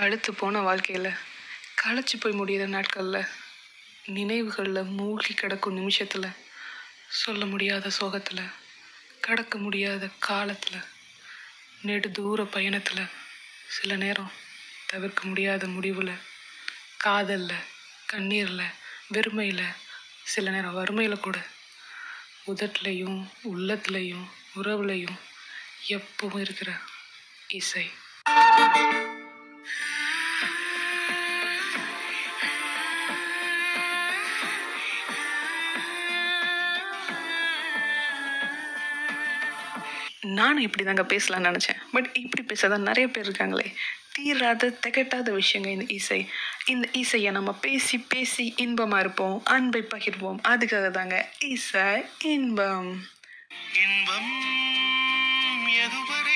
அழுத்து போன வாழ்க்கையில் களைச்சி போய் முடியிற நாட்களில் நினைவுகளில் மூழ்கி கிடக்கும் நிமிஷத்தில் சொல்ல முடியாத சோகத்தில் கடக்க முடியாத காலத்தில் நெடு தூர பயணத்தில் சில நேரம் தவிர்க்க முடியாத முடிவில் காதலில் கண்ணீரில் வெறுமையில் சில நேரம் வறுமையில் கூட உதட்லையும் உள்ளத்துலையும் உறவுலையும் எப்பவும் இருக்கிற இசை. நானும் இப்படி தாங்க பேசலாம்னு நினச்சேன். பட் இப்படி பேசாதான் நிறைய பேர் இருக்காங்களே. தீராத திகட்டாத விஷயங்க இந்த இசை. இந்த இசையை நம்ம பேசி பேசி இன்பமாக இருப்போம். அன்பை பகிர்வோம். அதுக்காக தாங்க இசை இன்பம். இன்பம் எதுவரை